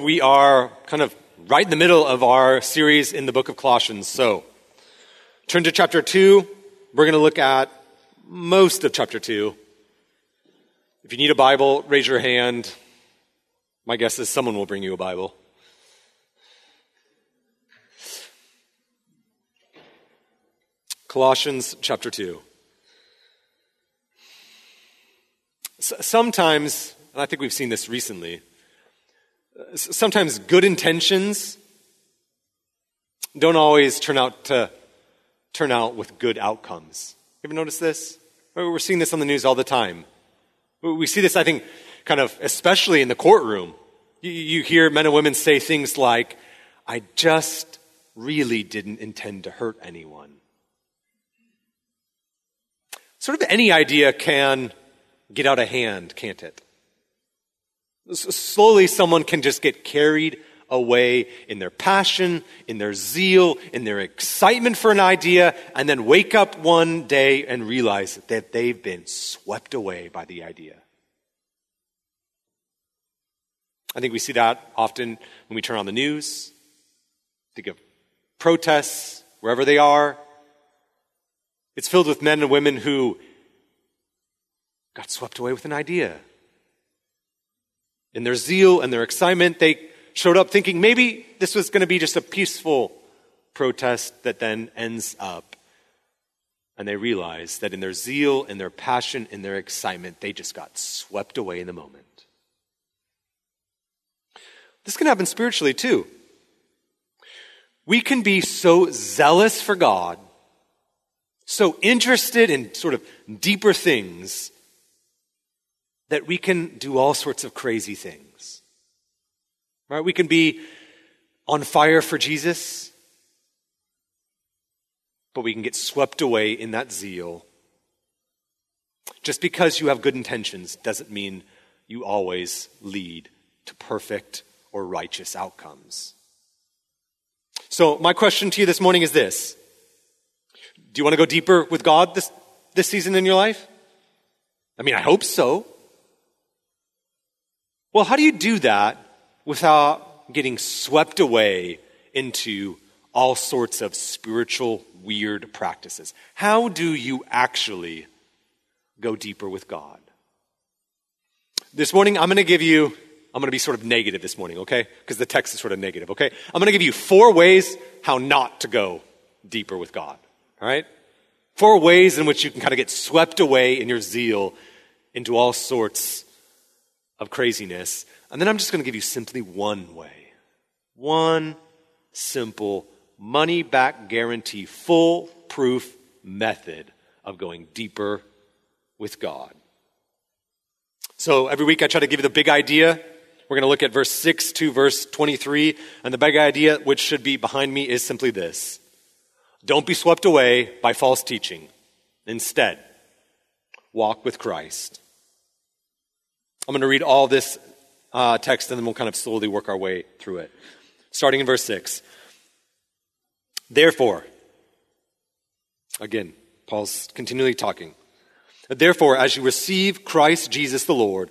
We are kind of right in the middle of our series in the book of Colossians. So, turn to chapter 2. We're going to look at most of chapter 2. If you need a Bible, raise your hand. My guess is someone will bring you a Bible. Colossians chapter 2. Sometimes, and I think we've seen this recently, sometimes good intentions don't always turn out to turn out with good outcomes. You ever notice this? We're seeing this on the news all the time. We see this, I think, kind of especially in the courtroom. You, you hear men and women say things like, I just really didn't intend to hurt anyone. Sort of any idea can get out of hand, can't it? Slowly, someone can just get carried away in their passion, in their zeal, in their excitement for an idea, and then wake up one day and realize that they've been swept away by the idea. I think we see that often when we turn on the news. Think of protests, wherever they are. It's filled with men and women who got swept away with an idea. In their zeal and their excitement, they showed up thinking maybe this was going to be just a peaceful protest that then ends up. And they realize that in their zeal, in their passion, in their excitement, they just got swept away in the moment. This can happen spiritually too. We can be so zealous for God, so interested in sort of deeper things, that we can do all sorts of crazy things. Right? We can be on fire for Jesus, but we can get swept away in that zeal. Just because you have good intentions doesn't mean you always lead to perfect or righteous outcomes. So, my question to you this morning is this Do you want to go deeper with God this, this season in your life? I mean, I hope so. Well, how do you do that without getting swept away into all sorts of spiritual weird practices? How do you actually go deeper with God? This morning, I'm going to give you, I'm going to be sort of negative this morning, okay? Because the text is sort of negative, okay? I'm going to give you four ways how not to go deeper with God, all right? Four ways in which you can kind of get swept away in your zeal into all sorts of craziness. And then I'm just going to give you simply one way. One simple, money back guarantee, full proof method of going deeper with God. So every week I try to give you the big idea. We're going to look at verse 6 to verse 23. And the big idea, which should be behind me, is simply this Don't be swept away by false teaching. Instead, walk with Christ. I'm going to read all this uh, text and then we'll kind of slowly work our way through it. Starting in verse 6. Therefore, again, Paul's continually talking. Therefore, as you receive Christ Jesus the Lord,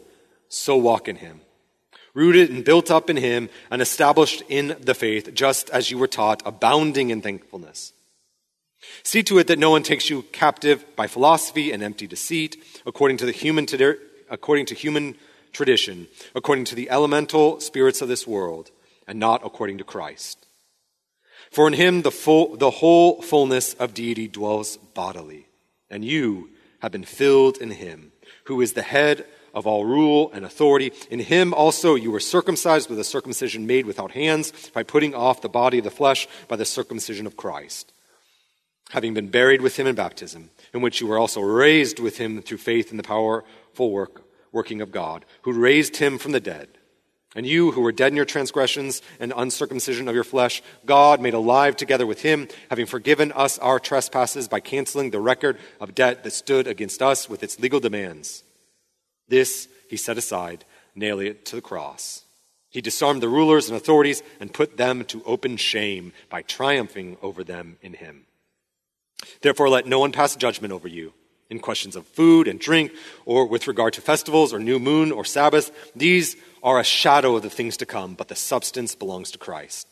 so walk in him, rooted and built up in him and established in the faith, just as you were taught, abounding in thankfulness. See to it that no one takes you captive by philosophy and empty deceit, according to the human, according to human tradition, according to the elemental spirits of this world, and not according to Christ. For in him the, full, the whole fullness of deity dwells bodily, and you have been filled in him, who is the head of all rule and authority. In him also you were circumcised with a circumcision made without hands, by putting off the body of the flesh by the circumcision of Christ, having been buried with him in baptism, in which you were also raised with him through faith in the powerful work working of God, who raised him from the dead. And you who were dead in your transgressions and uncircumcision of your flesh, God made alive together with him, having forgiven us our trespasses by canceling the record of debt that stood against us with its legal demands. This he set aside, nailing it to the cross. He disarmed the rulers and authorities and put them to open shame by triumphing over them in him. Therefore, let no one pass judgment over you in questions of food and drink, or with regard to festivals or new moon or Sabbath. These are a shadow of the things to come, but the substance belongs to Christ.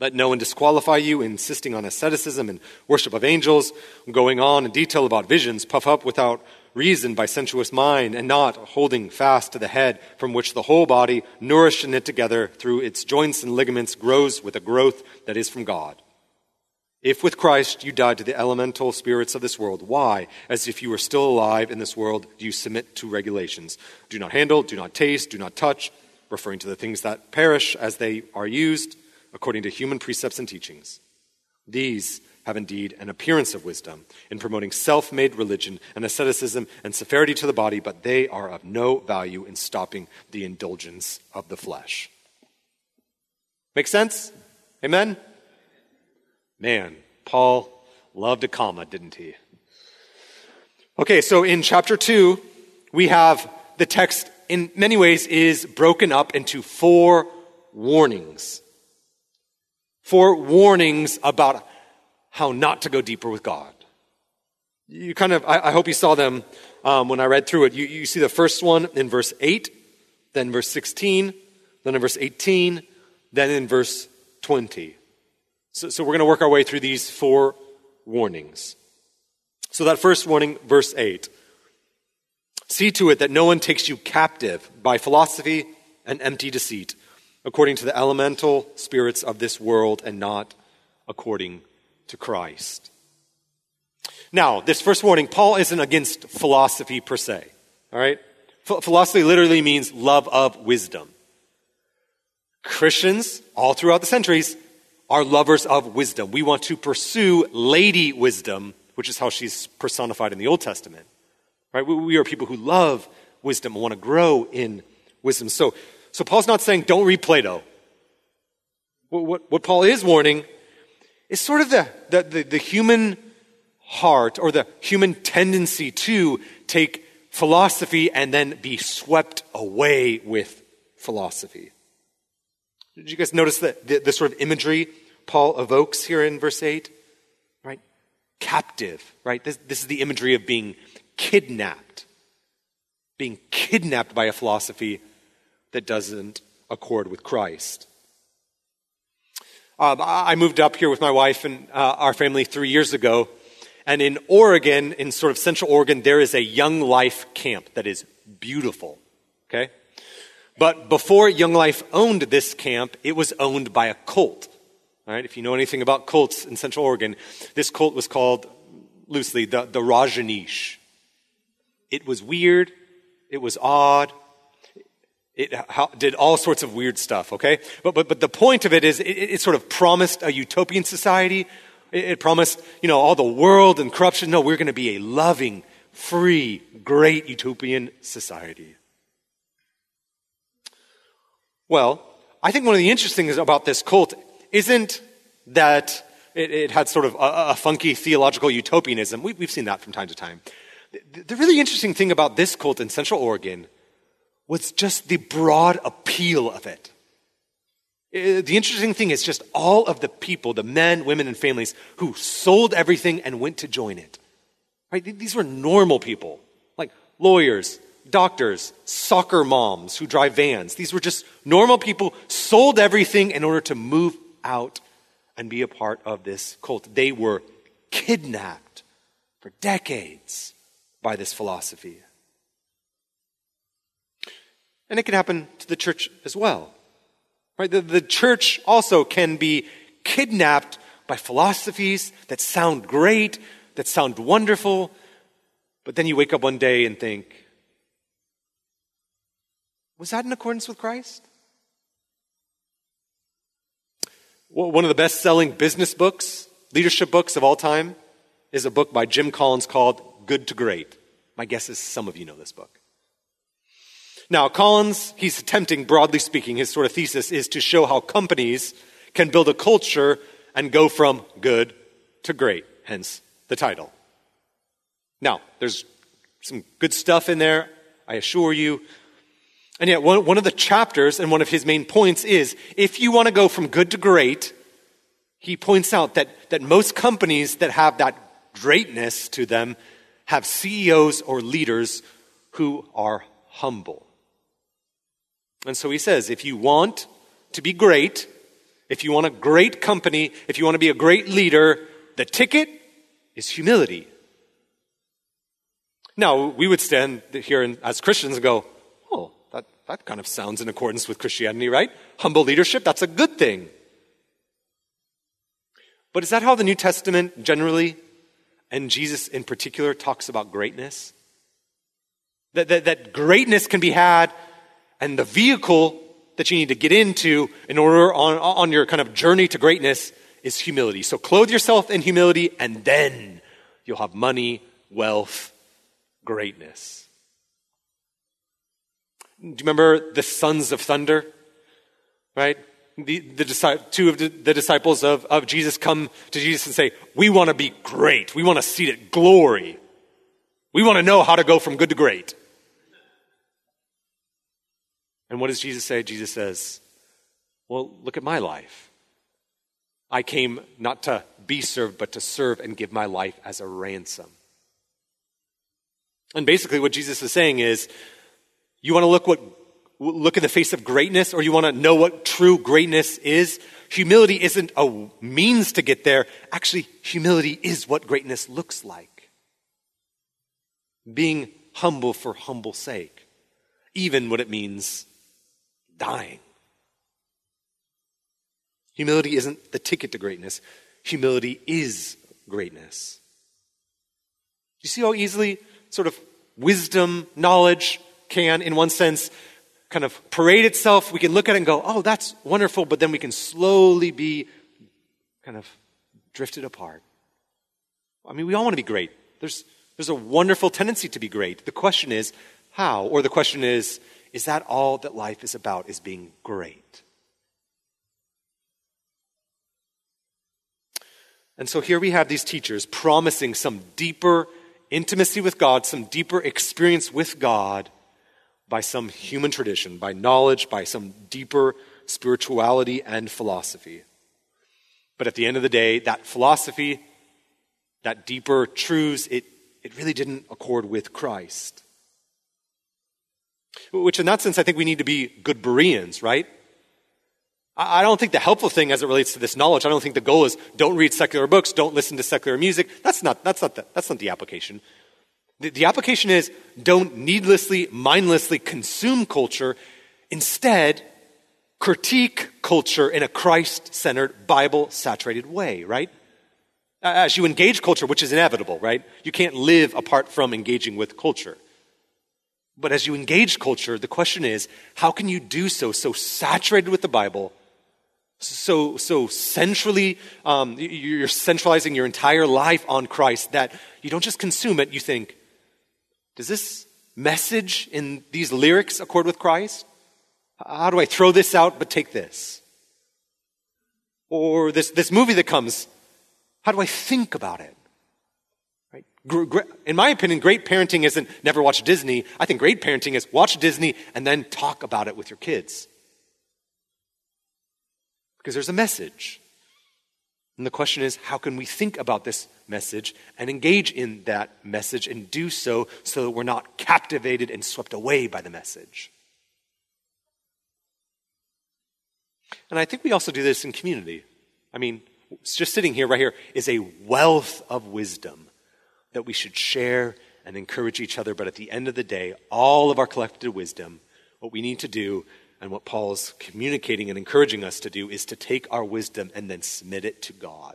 Let no one disqualify you, insisting on asceticism and worship of angels, going on in detail about visions, puff up without reason by sensuous mind, and not holding fast to the head, from which the whole body, nourished and knit together through its joints and ligaments, grows with a growth that is from God. If with Christ you died to the elemental spirits of this world, why, as if you were still alive in this world, do you submit to regulations? Do not handle, do not taste, do not touch, referring to the things that perish as they are used according to human precepts and teachings. These have indeed an appearance of wisdom in promoting self made religion and asceticism and severity to the body, but they are of no value in stopping the indulgence of the flesh. Make sense? Amen? Man, Paul loved a comma, didn't he? Okay, so in chapter 2, we have the text, in many ways, is broken up into four warnings four warnings about how not to go deeper with God. You kind of, I, I hope you saw them um, when I read through it. You, you see the first one in verse 8, then verse 16, then in verse 18, then in verse 20. So, so we're going to work our way through these four warnings. So that first warning, verse 8. See to it that no one takes you captive by philosophy and empty deceit according to the elemental spirits of this world and not according to Christ. Now, this first warning, Paul isn't against philosophy per se. All right? Ph- philosophy literally means love of wisdom. Christians, all throughout the centuries, are lovers of wisdom. We want to pursue Lady Wisdom, which is how she's personified in the Old Testament. Right? We are people who love wisdom and want to grow in wisdom. So, so Paul's not saying don't read Plato. What, what, what Paul is warning is sort of the, the, the, the human heart or the human tendency to take philosophy and then be swept away with philosophy. Did you guys notice the, the, the, sort of imagery Paul evokes here in verse 8? Right? Captive, right? This, this is the imagery of being kidnapped. Being kidnapped by a philosophy that doesn't accord with Christ. Um, I moved up here with my wife and uh, our family three years ago. And in Oregon, in sort of central Oregon, there is a Young Life camp that is beautiful. Okay? But before Young Life owned this camp, it was owned by a cult. All right? If you know anything about cults in central Oregon, this cult was called loosely the, the Rajneesh. It was weird. It was odd. It did all sorts of weird stuff, okay? But, but, but the point of it is it, it sort of promised a utopian society. It, it promised, you know, all the world and corruption. No, we're going to be a loving, free, great utopian society. Well, I think one of the interesting things about this cult isn't that it, it had sort of a, a, funky theological utopianism. We, we've seen that from time to time. The, the really interesting thing about this cult in Central Oregon was just the broad appeal of it. Uh, the interesting thing is just all of the people, the men, women, and families who sold everything and went to join it. Right? These were normal people, like lawyers, doctors, soccer moms who drive vans. These were just normal people, sold everything in order to move out and be a part of this cult. They were kidnapped for decades by this philosophy. And it can happen to the church as well. Right? The, the church also can be kidnapped by philosophies that sound great, that sound wonderful, but then you wake up one day and think, was that in accordance with Christ? One of the best selling business books, leadership books of all time, is a book by Jim Collins called Good to Great. My guess is some of you know this book. Now, Collins, he's attempting, broadly speaking, his sort of thesis is to show how companies can build a culture and go from good to great, hence the title. Now, there's some good stuff in there, I assure you. And yet, one, one of the chapters and one of his main points is if you want to go from good to great, he points out that, that most companies that have that greatness to them have CEOs or leaders who are humble. And so he says if you want to be great, if you want a great company, if you want to be a great leader, the ticket is humility. Now, we would stand here as Christians and go, that, kind of sounds in accordance with Christianity, right? Humble leadership, that's a good thing. But is that how the New Testament generally, and Jesus in particular, talks about greatness? That, that, that greatness can be had, and the vehicle that you need to get into in order on, on your kind of journey to greatness is humility. So clothe yourself in humility, and then you'll have money, wealth, greatness. Do you remember the sons of thunder? Right? The, the, two of the, disciples of, of Jesus come to Jesus and say, We want to be great. We want to see it glory. We want to know how to go from good to great. And what does Jesus say? Jesus says, Well, look at my life. I came not to be served, but to serve and give my life as a ransom. And basically, what Jesus is saying is, you want to look what look in the face of greatness, or you want to know what true greatness is? Humility isn't a means to get there. Actually, humility is what greatness looks like. Being humble for humble sake, even what it means dying. Humility isn't the ticket to greatness, humility is greatness. You see how easily sort of wisdom, knowledge can, in one sense, kind of parade itself. We can look at it and go, oh, that's wonderful, but then we can slowly be kind of drifted apart. I mean, we all want to be great. There's, there's a wonderful tendency to be great. The question is, how? Or the question is, is that all that life is about, is being great? And so here we have these teachers promising some deeper intimacy with God, some deeper experience with God by some human tradition, by knowledge, by some deeper spirituality and philosophy. But at the end of the day, that philosophy, that deeper truths, it, it really didn't accord with Christ. Which, in that sense, I think we need to be good Bereans, right? I don't think the helpful thing as it relates to this knowledge, I don't think the goal is don't read secular books, don't listen to secular music. That's not, that's not, the, that's not the application. The, the application is don't needlessly, mindlessly consume culture. Instead, critique culture in a Christ centered, Bible saturated way, right? As you engage culture, which is inevitable, right? You can't live apart from engaging with culture. But as you engage culture, the question is how can you do so so saturated with the Bible? so so centrally um, you're centralizing your entire life on christ that you don't just consume it you think does this message in these lyrics accord with christ? How do i throw this out but take this? Or this, this movie that comes how do i think about it? Right? In my opinion great parenting isn't never watch disney. I think great parenting is watch disney and then talk about it with your kids. Because there's a message. And the question is, how can we think about this message and engage in that message and do so so that we're not captivated and swept away by the message? And I think we also do this in community. I mean, just sitting here, right here, is a wealth of wisdom that we should share and encourage each other. But at the end of the day, all of our collective wisdom, what we need to do and what Paul's communicating and encouraging us to do is to take our wisdom and then submit it to God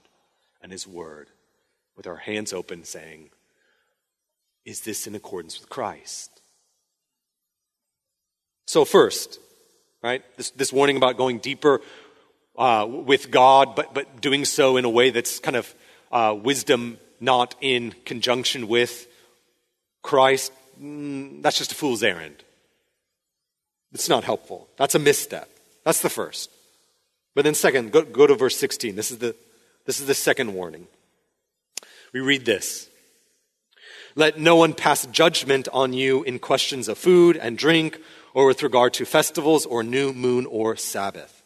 and His Word with our hands open, saying, Is this in accordance with Christ? So, first, right, this, this warning about going deeper uh, with God, but, but doing so in a way that's kind of uh, wisdom not in conjunction with Christ, mm, that's just a fool's errand. It's not helpful. That's a misstep. That's the first. But then, second, go, go to verse 16. This is, the, this is the second warning. We read this Let no one pass judgment on you in questions of food and drink, or with regard to festivals, or new moon, or Sabbath.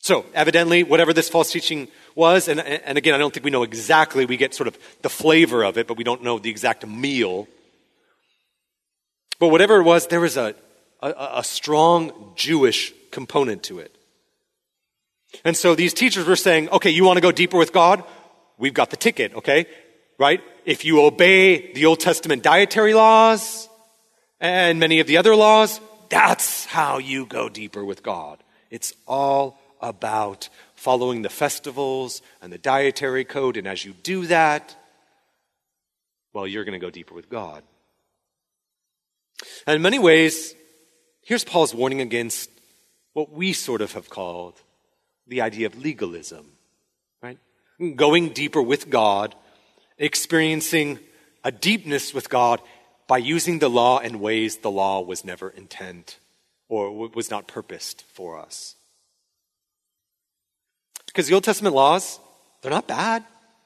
So, evidently, whatever this false teaching was, and, and again, I don't think we know exactly, we get sort of the flavor of it, but we don't know the exact meal. But whatever it was, there was a a, a strong Jewish component to it. And so these teachers were saying, okay, you want to go deeper with God? We've got the ticket, okay? Right? If you obey the Old Testament dietary laws and many of the other laws, that's how you go deeper with God. It's all about following the festivals and the dietary code. And as you do that, well, you're going to go deeper with God. And in many ways, here's Paul's warning against what we sort of have called the idea of legalism, right? Going deeper with God, experiencing a deepness with God by using the law in ways the law was never intent or was not purposed for us. Because the Old Testament laws, they're not bad.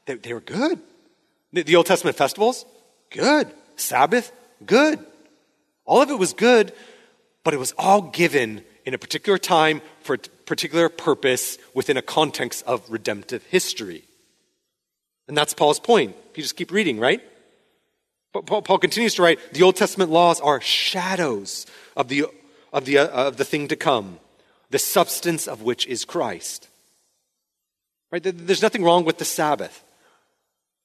They, they were good. The, the Old Testament festivals, good. Sabbath, good. All of it was good, but it was all given in a particular time for a particular purpose within a context of redemptive history. And that's Paul's point. You just keep reading, right? But Paul, continues to write, the Old Testament laws are shadows of the, of the, uh, of the thing to come, the substance of which is Christ. Right? There's nothing wrong with the Sabbath.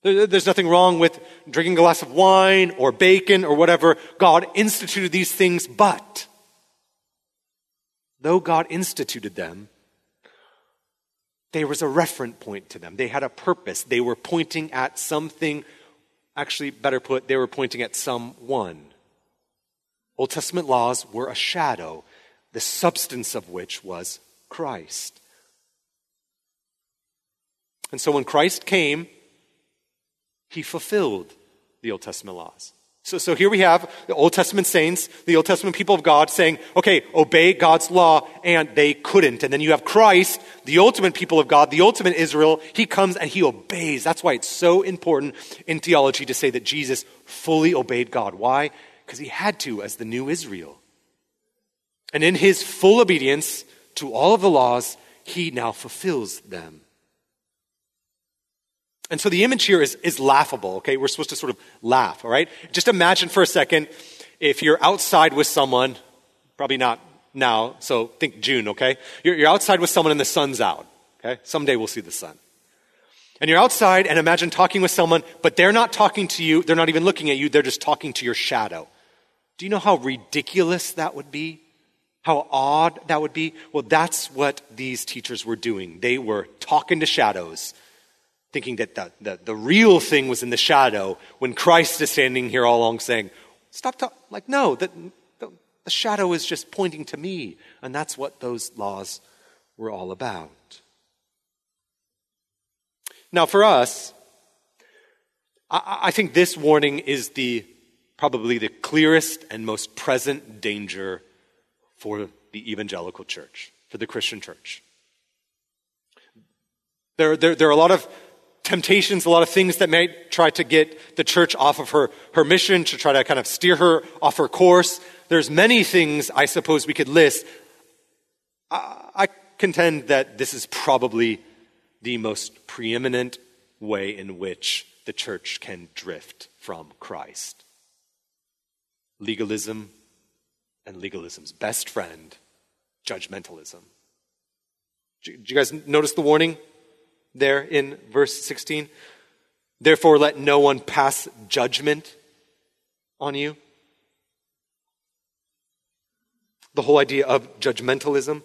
There's nothing wrong with drinking a glass of wine or bacon or whatever. God instituted these things, but though God instituted them, there was a referent point to them. They had a purpose. They were pointing at something, actually, better put, they were pointing at someone. Old Testament laws were a shadow, the substance of which was Christ. And so when Christ came, he fulfilled the Old Testament laws. So, so here we have the Old Testament saints, the Old Testament people of God saying, okay, obey God's law, and they couldn't. And then you have Christ, the ultimate people of God, the ultimate Israel. He comes and he obeys. That's why it's so important in theology to say that Jesus fully obeyed God. Why? Because he had to as the new Israel. And in his full obedience to all of the laws, he now fulfills them. And so the image here is, is laughable, okay? We're supposed to sort of laugh, all right? Just imagine for a second if you're outside with someone, probably not now, so think June, okay? You're, you're outside with someone and the sun's out, okay? Someday we'll see the sun. And you're outside and imagine talking with someone, but they're not talking to you, they're not even looking at you, they're just talking to your shadow. Do you know how ridiculous that would be? How odd that would be? Well, that's what these teachers were doing. They were talking to shadows thinking that the, the, the real thing was in the shadow when Christ is standing here all along saying, Stop talking. Like, no, the, the, the shadow is just pointing to me. And that's what those laws were all about. Now, for us, I, I think this warning is the probably the clearest and most present danger for the evangelical church, for the Christian church. There, there, there are a lot of temptations, a lot of things that might try to get the church off of her, her mission, to try to kind of steer her off her course. There's many things I suppose we could list. I, I contend that this is probably the most preeminent way in which the church can drift from Christ. Legalism and legalism's best friend, judgmentalism. Did you guys notice the warning? There in verse 16. Therefore, let no one pass judgment on you. The whole idea of judgmentalism.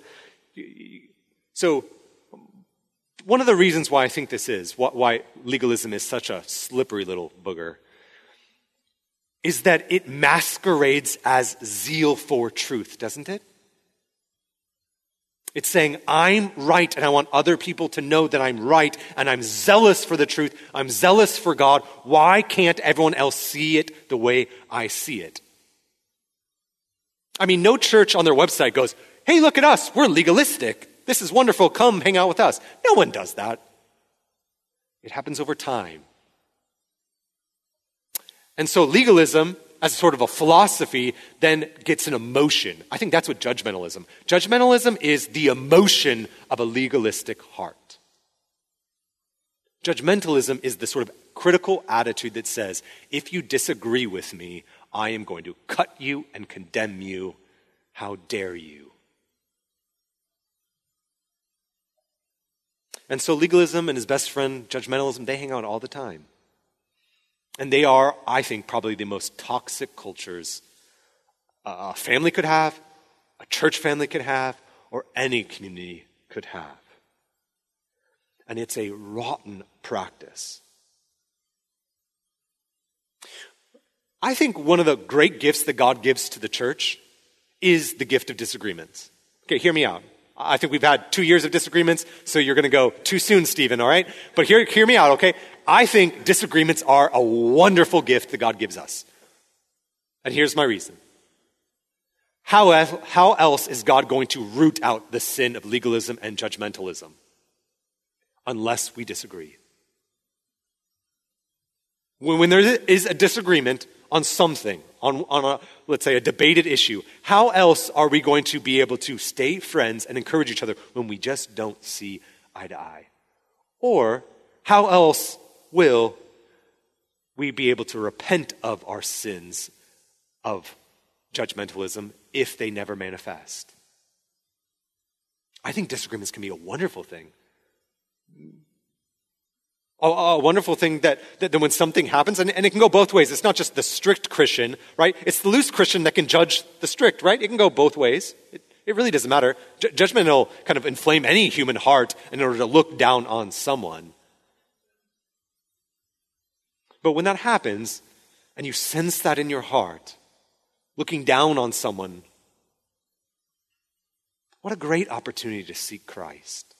So, one of the reasons why I think this is, why legalism is such a slippery little booger, is that it masquerades as zeal for truth, doesn't it? It's saying, I'm right and I want other people to know that I'm right and I'm zealous for the truth. I'm zealous for God. Why can't everyone else see it the way I see it? I mean, no church on their website goes, hey, look at us. We're legalistic. This is wonderful. Come hang out with us. No one does that. It happens over time. And so legalism as a sort of a philosophy then gets an emotion. I think that's what judgmentalism. Judgmentalism is the emotion of a legalistic heart. Judgmentalism is the sort of critical attitude that says, if you disagree with me, I am going to cut you and condemn you How dare you? And so legalism and his best friend, judgmentalism, they hang out all the time. And they are, I think, probably the most toxic cultures uh, a family could have, a church family could have, or any community could have. And it's a rotten practice. I think one of the great gifts that God gives to the church is the gift of disagreements. Okay, hear me out. I think we've had two years of disagreements, so you're going to go too soon, Stephen, all right? But hear, hear me out, okay? I think disagreements are a wonderful gift that God gives us. And here's my reason. How, how else is God going to root out the sin of legalism and judgmentalism? Unless we disagree. When, when there is a disagreement on something, on, on a, let's say, a debated issue, how else are we going to be able to stay friends and encourage each other when we just don't see eye to eye? Or how else will we be able to repent of our sins of judgmentalism if they never manifest? I think disagreements can be a wonderful thing. A, a wonderful thing that, that, that, when something happens, and, and it can go both ways. It's not just the strict Christian, right? It's the loose Christian that can judge the strict, right? It can go both ways. It, it really doesn't matter. J- judgment will kind of inflame any human heart in order to look down on someone. But when that happens, and you sense that in your heart, looking down on someone, what a great opportunity to seek Christ,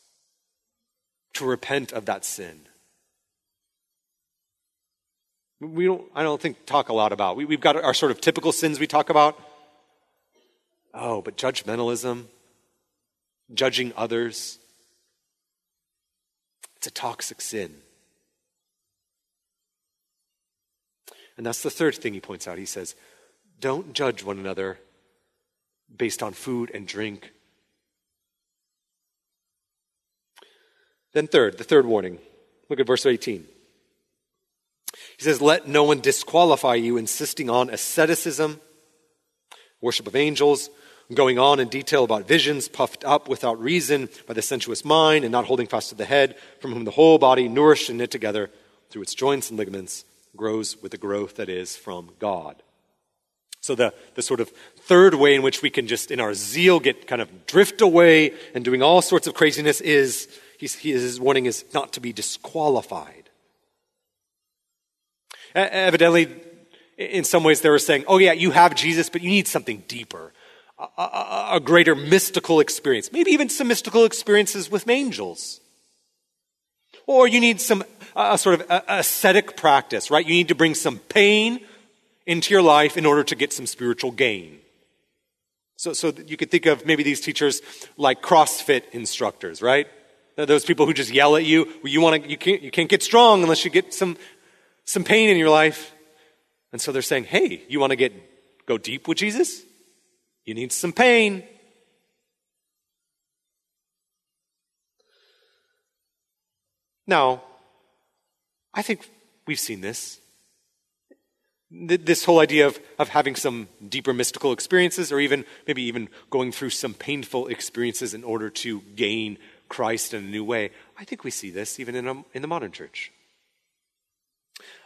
to repent of that sin. We don't, I don't think, talk a lot about. We, we've got our sort of typical sins we talk about. Oh, but judgmentalism, judging others, it's a toxic sin. And that's the third thing he points out. He says, don't judge one another based on food and drink. Then, third, the third warning. Look at verse 18. He says, Let no one disqualify you, insisting on asceticism, worship of angels, going on in detail about visions, puffed up without reason by the sensuous mind, and not holding fast to the head, from whom the whole body, nourished and knit together through its joints and ligaments, grows with the growth that is from God. So, the, the sort of third way in which we can just, in our zeal, get kind of drift away and doing all sorts of craziness is he his warning is not to be disqualified. Evidently, in some ways, they were saying, oh, yeah, you have Jesus, but you need something deeper, a, a, a greater mystical experience, maybe even some mystical experiences with angels. Or you need some a sort of ascetic practice, right? You need to bring some pain into your life in order to get some spiritual gain. So, so you could think of maybe these teachers like CrossFit instructors, right? Those people who just yell at you. You want to, you can't, you can't get strong unless you get some, some pain in your life. And so they're saying, hey, you want to get, go deep with Jesus? You need some pain. Now, I think we've seen this. This whole idea of, of having some deeper mystical experiences, or even maybe even going through some painful experiences in order to gain Christ in a new way. I think we see this even in, a, in the modern church.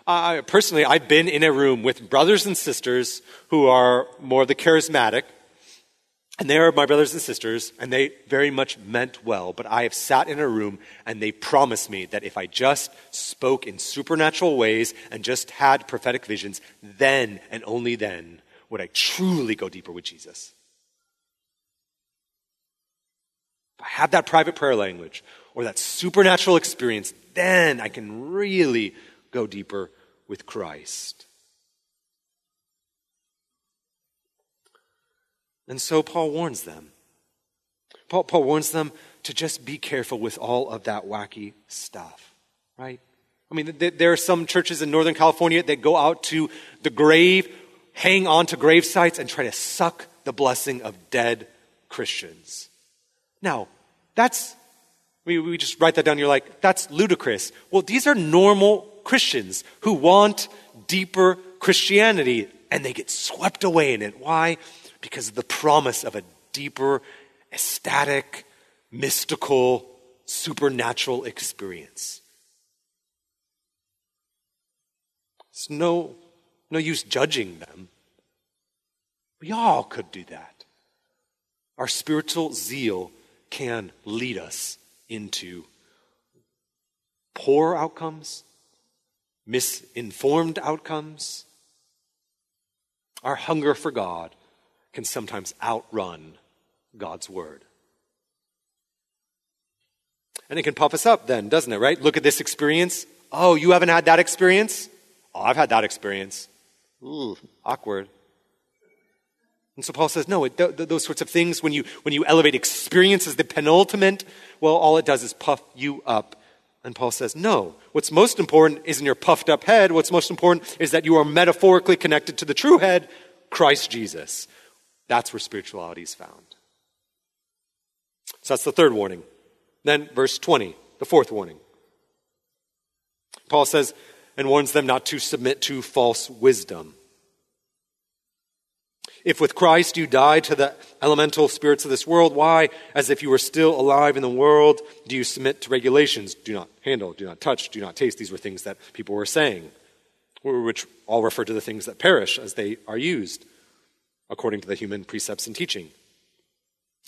Uh, personally, I've been in a room with brothers and sisters who are more the charismatic, and they are my brothers and sisters, and they very much meant well. But I have sat in a room and they promised me that if I just spoke in supernatural ways and just had prophetic visions, then and only then would I truly go deeper with Jesus. If I have that private prayer language or that supernatural experience, then I can really go deeper with Christ. And so Paul warns them. Paul, Paul warns them to just be careful with all of that wacky stuff, right? I mean, there are some churches in Northern California that go out to the grave, hang on to grave sites, and try to suck the blessing of dead Christians. Now, that's, we, we just write that down, you're like, that's ludicrous. Well, these are normal Christians who want deeper Christianity, and they get swept away in it. Why? Because of the promise of a deeper, ecstatic, mystical, supernatural experience. It's no, no use judging them. We all could do that. Our spiritual zeal can lead us into poor outcomes, misinformed outcomes. Our hunger for God can sometimes outrun God's word. And it can puff us up then, doesn't it, right? Look at this experience. Oh, you haven't had that experience? Oh, I've had that experience. Ooh, awkward. And so Paul says, no, it, th- those sorts of things, when you, when you elevate experience as the penultimate, well, all it does is puff you up. And Paul says, no, what's most important isn't your puffed up head. What's most important is that you are metaphorically connected to the true head, Christ Jesus. That's where spirituality is found. So that's the third warning. Then, verse 20, the fourth warning. Paul says, and warns them not to submit to false wisdom. If with Christ you died to the elemental spirits of this world, why, as if you were still alive in the world, do you submit to regulations? Do not handle, do not touch, do not taste. These were things that people were saying, which all refer to the things that perish as they are used, according to the human precepts and teaching.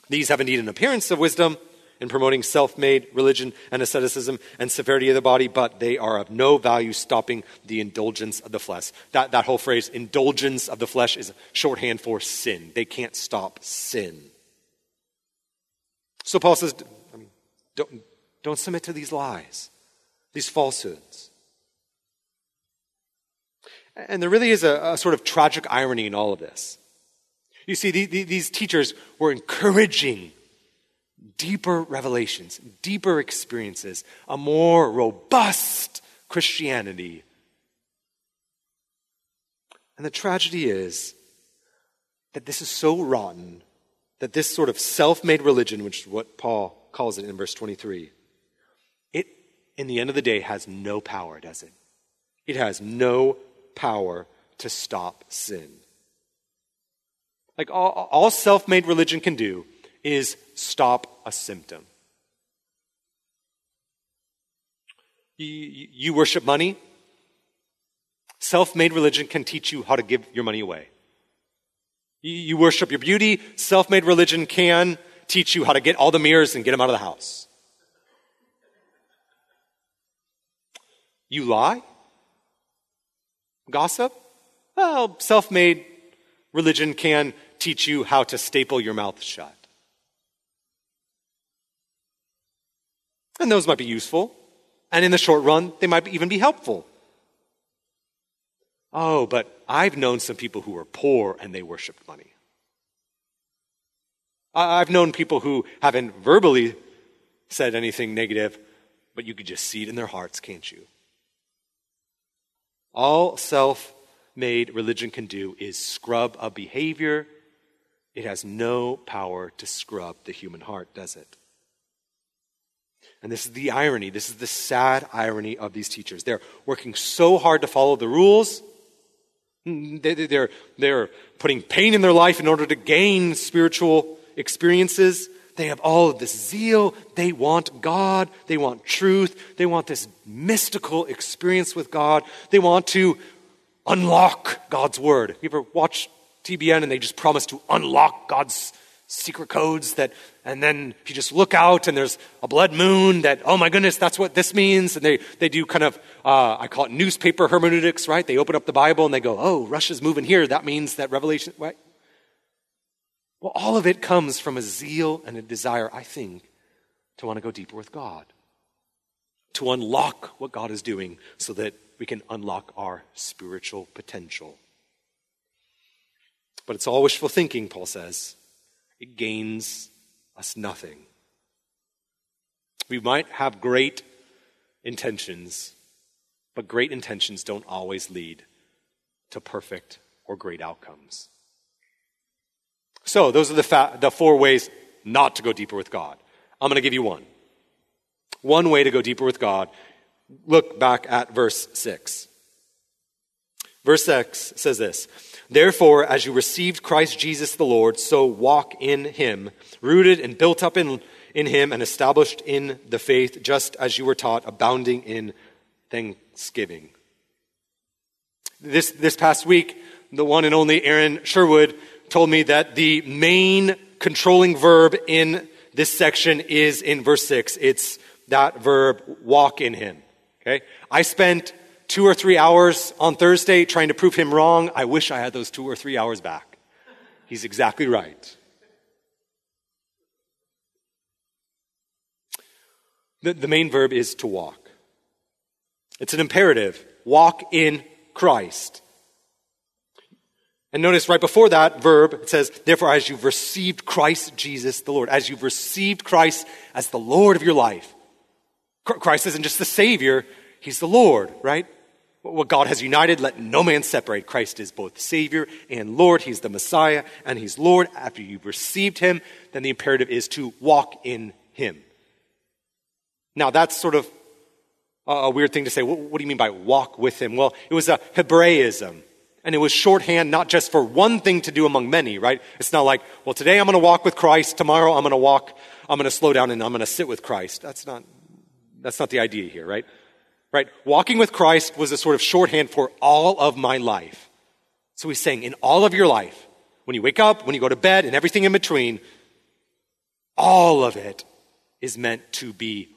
These have indeed an appearance of wisdom in promoting self made religion and asceticism and severity of the body, but they are of no value stopping the indulgence of the flesh. That, that whole phrase, indulgence of the flesh, is shorthand for sin. They can't stop sin. So Paul says, I mean, don't, don't submit to these lies, these falsehoods. And there really is a, a sort of tragic irony in all of this. You see, the, the, these teachers were encouraging deeper revelations, deeper experiences, a more robust Christianity. And the tragedy is that this is so rotten that this sort of self made religion, which is what Paul calls it in verse 23, it, in the end of the day, has no power, does it? It has no power to stop sin. Like all, all self made religion can do is stop a symptom. You, you worship money? Self made religion can teach you how to give your money away. You, you worship your beauty? Self made religion can teach you how to get all the mirrors and get them out of the house. You lie? Gossip? Well, self made religion can teach you how to staple your mouth shut. And those might be useful. And in the short run, they might even be helpful. Oh, but I've known some people who were poor and they worshiped money. I've known people who haven't verbally said anything negative, but you could just see it in their hearts, can't you? All self made religion can do is scrub a behavior. It has no power to scrub the human heart, does it? And this is the irony, this is the sad irony of these teachers. They're working so hard to follow the rules. Mm, they're, they're putting pain in their life in order to gain spiritual experiences. They have all of this zeal. They want God. They want truth. They want this mystical experience with God. They want to unlock God's word. You ever watch TBN and they just promise to unlock God's secret codes that, and then you just look out and there's a blood moon that, oh my goodness, that's what this means. And they, they do kind of, uh, I call it newspaper hermeneutics, right? They open up the Bible and they go, oh, Russia's moving here. That means that Revelation, right? Well, all of it comes from a zeal and a desire, I think, to want to go deeper with God, to unlock what God is doing so that we can unlock our spiritual potential. But it's all wishful thinking, Paul says it gains us nothing. We might have great intentions, but great intentions don't always lead to perfect or great outcomes. So, those are the, fa- the four ways not to go deeper with God. I'm going to give you one. One way to go deeper with God. Look back at verse 6. Verse 6 says this Therefore, as you received Christ Jesus the Lord, so walk in him, rooted and built up in, in him and established in the faith, just as you were taught, abounding in thanksgiving. This, this past week, the one and only Aaron Sherwood told me that the main controlling verb in this section is in verse 6. It's that verb, walk in him. Okay? I spent two or three hours on Thursday trying to prove him wrong. I wish I had those two or three hours back. He's exactly right. The, the main verb is to walk. It's an imperative. Walk in Christ. And notice right before that verb, it says, therefore, as you've received Christ Jesus the Lord, as you've received Christ as the Lord of your life. Christ isn't just the Savior, He's the Lord, right? What God has united, let no man separate. Christ is both Savior and Lord. He's the Messiah and He's Lord. After you've received Him, then the imperative is to walk in Him. Now, that's sort of a weird thing to say. What do you mean by walk with Him? Well, it was a Hebraism. And it was shorthand not just for one thing to do among many, right? It's not like, well, today I'm going to walk with Christ. Tomorrow I'm going to walk, I'm going to slow down and I'm going to sit with Christ. That's not, that's not the idea here, right? Right? Walking with Christ was a sort of shorthand for all of my life. So he's saying, in all of your life, when you wake up, when you go to bed, and everything in between, all of it is meant to be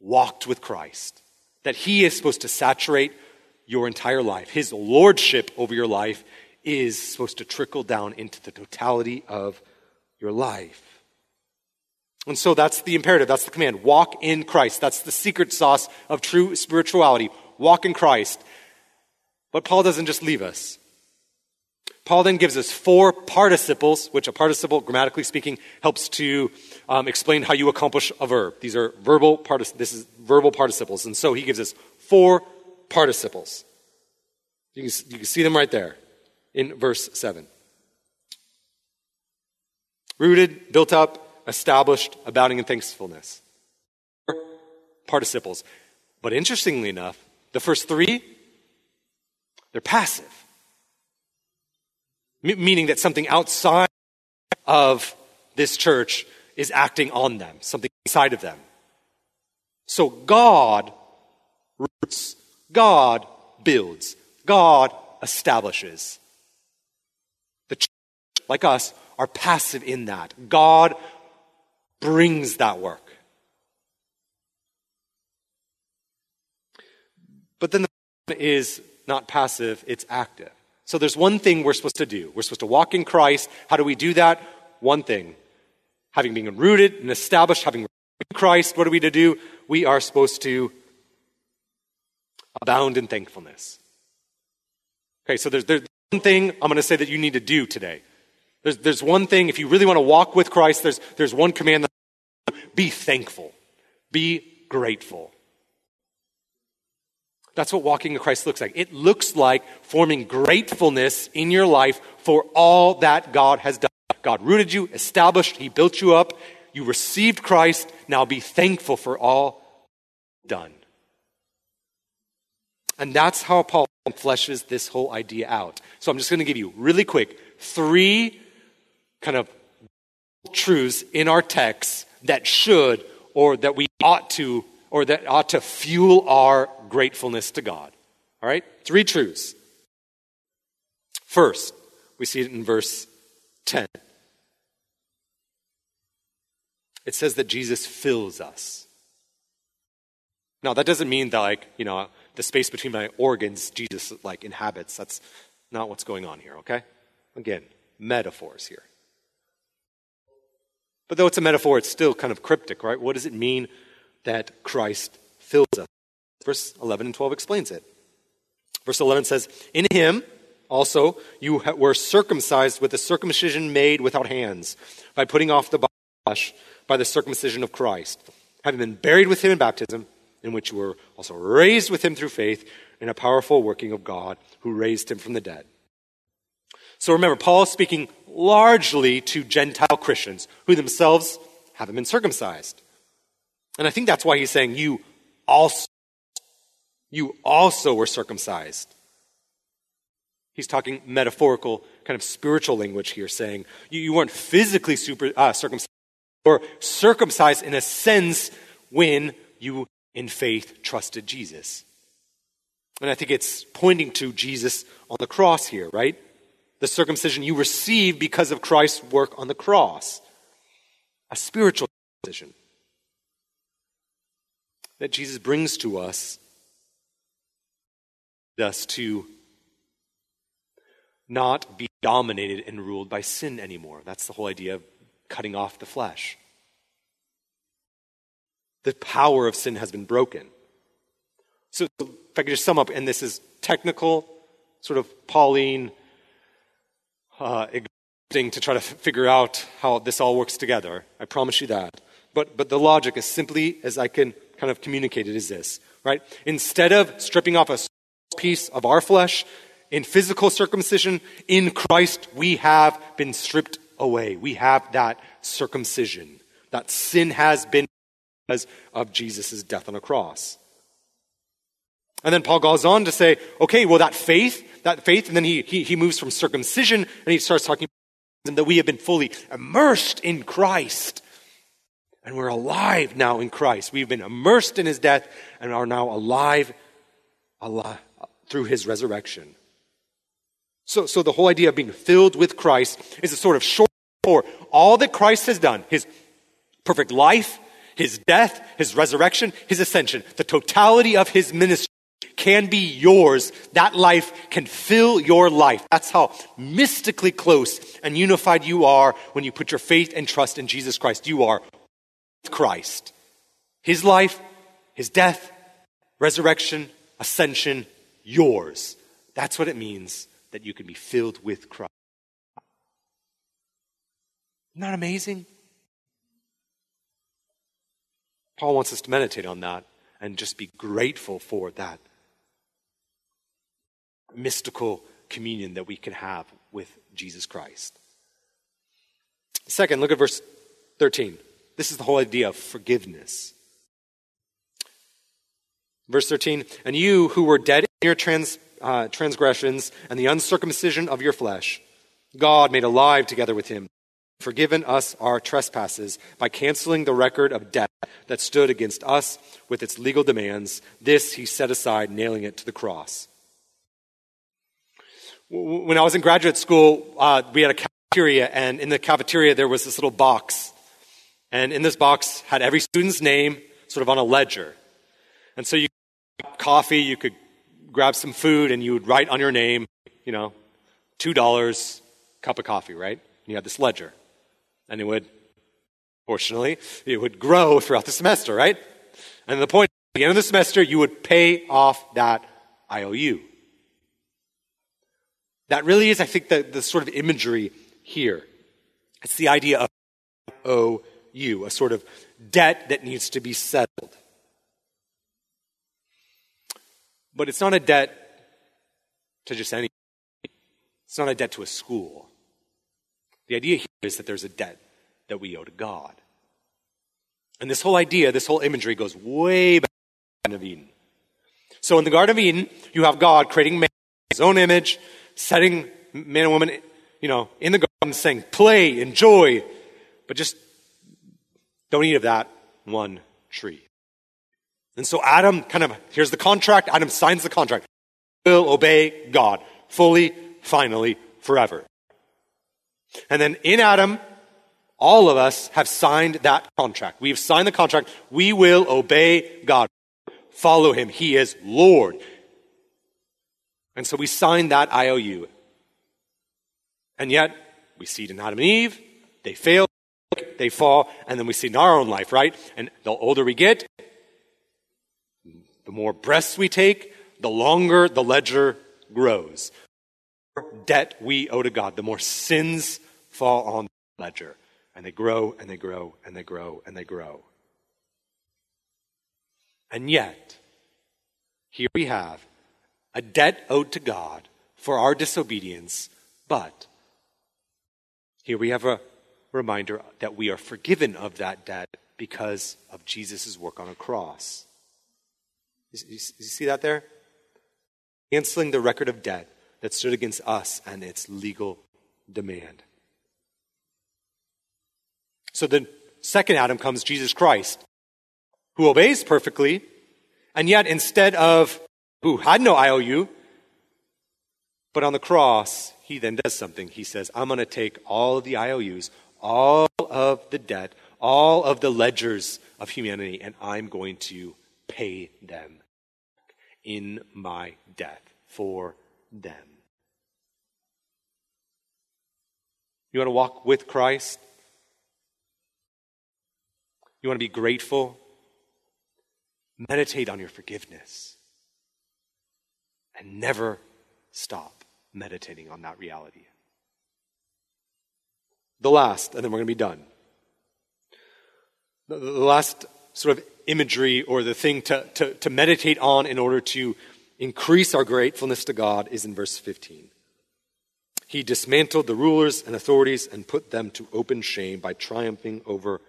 walked with Christ. That he is supposed to saturate your entire life. His lordship over your life is supposed to trickle down into the totality of your life. And so that's the imperative, that's the command. Walk in Christ. That's the secret sauce of true spirituality. Walk in Christ. But Paul doesn't just leave us. Paul then gives us four participles, which a participle, grammatically speaking, helps to um, explain how you accomplish a verb. These are verbal participles. This is verbal participles, and so he gives us four participles. You can, you can see them right there in verse seven. Rooted, built up, established, abounding in thankfulness. Participles. But interestingly enough, the first three, they're passive. M- meaning that something outside of this church is acting on them, something inside of them. So God roots, God builds, God establishes. The church, like us, are passive in that. God brings that work. But then the is not passive, it's active. So there's one thing we're supposed to do. We're supposed to walk in Christ. How do we do that? One thing. Having been rooted and established, having in Christ, what are we to do? We are supposed to abound in thankfulness. Okay, so there's, there's one thing I'm going to say that you need to do today. There's, there's one thing, if you really want to walk with Christ, there's, there's one command that be thankful, be grateful. That's what walking in Christ looks like. It looks like forming gratefulness in your life for all that God has done. God rooted you, established, He built you up. You received Christ. Now be thankful for all done. And that's how Paul fleshes this whole idea out. So I'm just going to give you really quick three kind of truths in our text that should or that we ought to or that ought to fuel our gratefulness to God. All right? Three truths. First, we see it in verse 10. It says that Jesus fills us. Now, that doesn't mean that, like, you know, the space between my organs, Jesus, like, inhabits. That's not what's going on here, okay? Again, metaphors here. But though it's a metaphor, it's still kind of cryptic, right? What does it mean that Christ fills us? Verse 11 and 12 explains it. Verse 11 says, In him also you were circumcised with a circumcision made without hands, by putting off the flesh by the circumcision of Christ, having been buried with him in baptism, in which you were also raised with him through faith in a powerful working of God who raised him from the dead. So remember, Paul is speaking largely to Gentile Christians who themselves haven't been circumcised. And I think that's why he's saying, You also, you also were circumcised. He's talking metaphorical, kind of spiritual language here, saying you, you weren't physically super, uh, circumcised or circumcised in a sense when you, in faith, trusted Jesus. And I think it's pointing to Jesus on the cross here, right? The circumcision you receive because of Christ's work on the cross. A spiritual circumcision that Jesus brings to us, us to not be dominated and ruled by sin anymore. That's the whole idea of cutting off the flesh. The power of sin has been broken. So, if I could just sum up, and this is technical, sort of Pauline, uh, thing to try to figure out how this all works together. I promise you that. But, but the logic, as simply as I can kind of communicate it, is this, right? Instead of stripping off a piece of our flesh in physical circumcision, in Christ we have been stripped away. We have that circumcision. That sin has been because of Jesus' death on a cross. And then Paul goes on to say, okay, well, that faith, that faith, and then he, he, he moves from circumcision and he starts talking about that we have been fully immersed in Christ. And we're alive now in Christ. We've been immersed in his death and are now alive, alive through his resurrection. So, so the whole idea of being filled with Christ is a sort of short for all that Christ has done, his perfect life, his death, his resurrection, his ascension, the totality of his ministry can be yours. That life can fill your life. That's how mystically close and unified you are when you put your faith and trust in Jesus Christ. You are with Christ. His life, his death, resurrection, ascension, yours. That's what it means that you can be filled with Christ. Isn't that amazing? Paul wants us to meditate on that and just be grateful for that mystical communion that we can have with Jesus Christ. Second, look at verse 13. This is the whole idea of forgiveness. Verse 13, and you who were dead in your trans, uh, transgressions and the uncircumcision of your flesh, God made alive together with him, forgiven us our trespasses by canceling the record of debt that stood against us with its legal demands. This he set aside, nailing it to the cross. When I was in graduate school, uh, we had a cafeteria, and in the cafeteria there was this little box. And in this box had every student's name sort of on a ledger. And so you could grab coffee, you could grab some food and you would write on your name, you know, $2, cup of coffee, right? And you had this ledger. And it would, fortunately, it would grow throughout the semester, right? And the point, at the end of the semester, you would pay off that IOU. That really is, I think, the, the sort of imagery here. It's the idea of IOU, a sort of debt that needs to be settled. But it's not a debt to just any. It's not a debt to a school. The idea here is that there's a debt that we owe to God. And this whole idea, this whole imagery goes way back in the Garden of Eden. So in the Garden of Eden, you have God creating man in his own image, setting man and woman, you know, in the garden saying, play, enjoy, but just don't eat of that one tree. And so Adam kind of, here's the contract. Adam signs the contract. Will obey God fully, finally, forever. And then in Adam, all of us have signed that contract. We've signed the contract. We will obey God, follow him. He is Lord. And so we signed that IOU. And yet, we see it in Adam and Eve. They fail, they fall, and then we see in our own life, right? And the older we get, the more breaths we take, the longer the ledger grows. The more debt we owe to God, the more sins fall on the ledger. And they grow and they grow and they grow and they grow. And yet, here we have a debt owed to God for our disobedience, but here we have a reminder that we are forgiven of that debt because of Jesus' work on a cross. You, see that there? Canceling the record of debt that stood against us and its legal demand. So the second Adam comes Jesus Christ, who obeys perfectly, and yet instead of who had no IOU, but on the cross, he then does something. He says, I'm going to take all of the IOUs, all of the debt, all of the ledgers of humanity, and I'm going to pay them in my death for them. You want to walk with Christ? You want to be grateful? Meditate on your forgiveness and never stop meditating on that reality. The last, and then we're going to be done. The, last sort of imagery or the thing to, to, to meditate on in order to increase our gratefulness to God is in verse 15. He dismantled the rulers and authorities and put them to open shame by triumphing over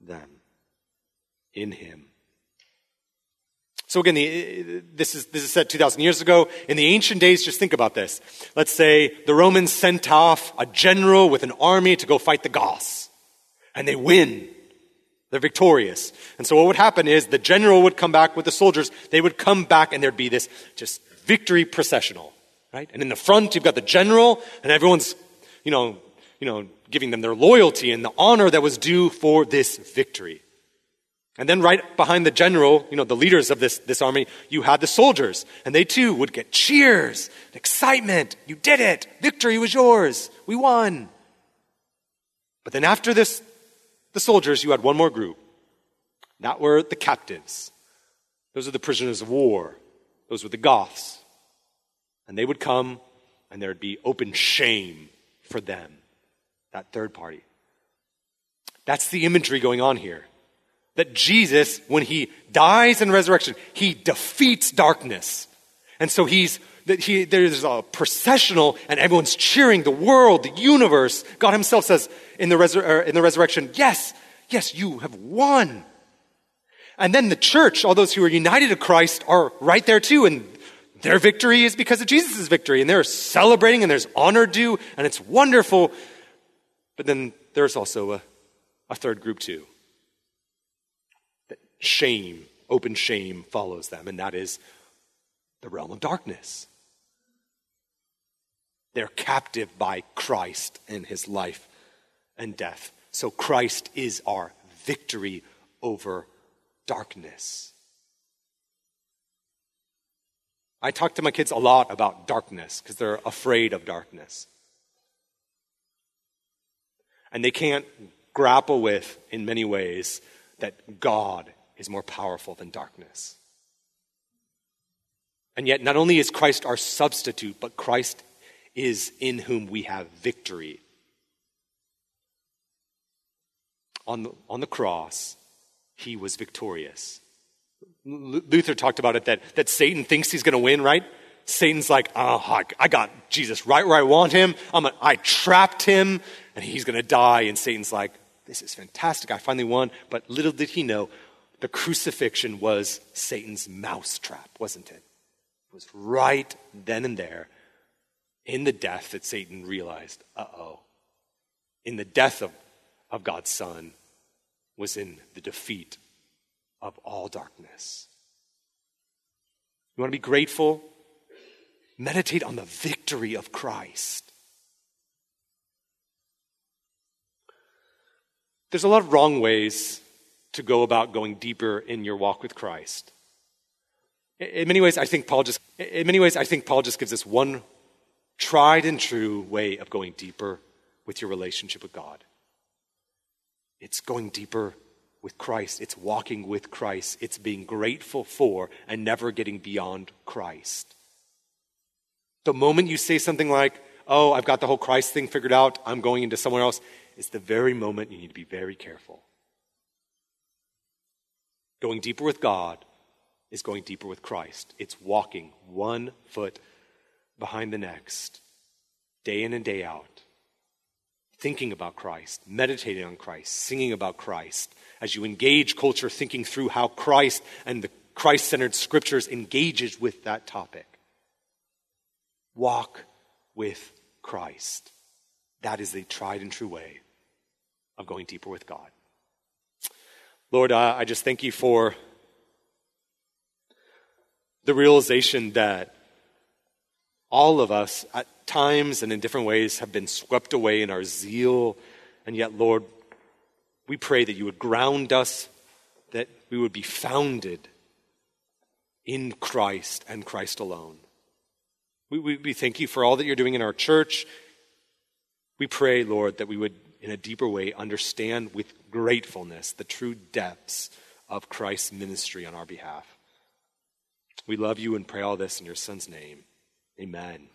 them in him. So again, the, this, is, this is said 2,000 years ago. In the ancient days, just think about this. Let's say the Romans sent off a general with an army to go fight the Goths. And they win. They're victorious. And so what would happen is the general would come back with the soldiers. They would come back and there'd be this just victory processional, right? And in the front, you've got the general and everyone's, you know, you know, giving them their loyalty and the honor that was due for this victory. And then right behind the general, you know, the leaders of this, this army, you had the soldiers. And they too would get cheers, excitement. You did it. Victory was yours. We won. But then after this, the soldiers, you had one more group. That were the captives. Those are the prisoners of war. Those were the Goths. And they would come and there would be open shame for them. That third party. That's the imagery going on here that Jesus, when he dies in resurrection, he defeats darkness. And so he's, that he, there's a processional and everyone's cheering the world, the universe. God himself says in the, resur- er, in the resurrection, yes, yes, you have won. And then the church, all those who are united to Christ are right there too. And their victory is because of Jesus' victory. And they're celebrating and there's honor due and it's wonderful. But then there's also a, a third group too shame, open shame follows them, and that is the realm of darkness. They're captive by Christ and his life and death. So Christ is our victory over darkness. I talk to my kids a lot about darkness because they're afraid of darkness. And they can't grapple with, in many ways, that God is more powerful than darkness. And yet, not only is Christ our substitute, but Christ is in whom we have victory. On the, on the cross, he was victorious. Luther talked about it that, that Satan thinks he's going to win, right? Satan's like, oh, I, I got Jesus right where I want him. I'm a, I trapped him, and he's going to die. And Satan's like, this is fantastic. I finally won. But little did he know, the crucifixion was Satan's mousetrap, wasn't it? It was right then and there in the death that Satan realized, uh oh. In the death of, of God's Son was in the defeat of all darkness. You want to be grateful? Meditate on the victory of Christ. There's a lot of wrong ways to go about going deeper in your walk with Christ. In many ways, I think Paul just, in many ways, I think Paul just gives us one tried and true way of going deeper with your relationship with God. It's going deeper with Christ. It's walking with Christ. It's being grateful for and never getting beyond Christ. The moment you say something like, Oh, I've got the whole Christ thing figured out, I'm going into somewhere else, it's the very moment you need to be very careful. Going deeper with God is going deeper with Christ. It's walking one foot behind the next, day in and day out, thinking about Christ, meditating on Christ, singing about Christ, as you engage culture, thinking through how Christ and the Christ centered scriptures engages with that topic. Walk with Christ. That is the tried and true way of going deeper with God. Lord, uh, I just thank you for the realization that all of us at times and in different ways have been swept away in our zeal. And yet, Lord, we pray that you would ground us, that we would be founded in Christ and Christ alone. We, we, we thank you for all that you're doing in our church. We pray, Lord, that we would, in a deeper way, understand with gratefulness the true depths of Christ's ministry on our behalf. We love you and pray all this in your Son's name. Amen.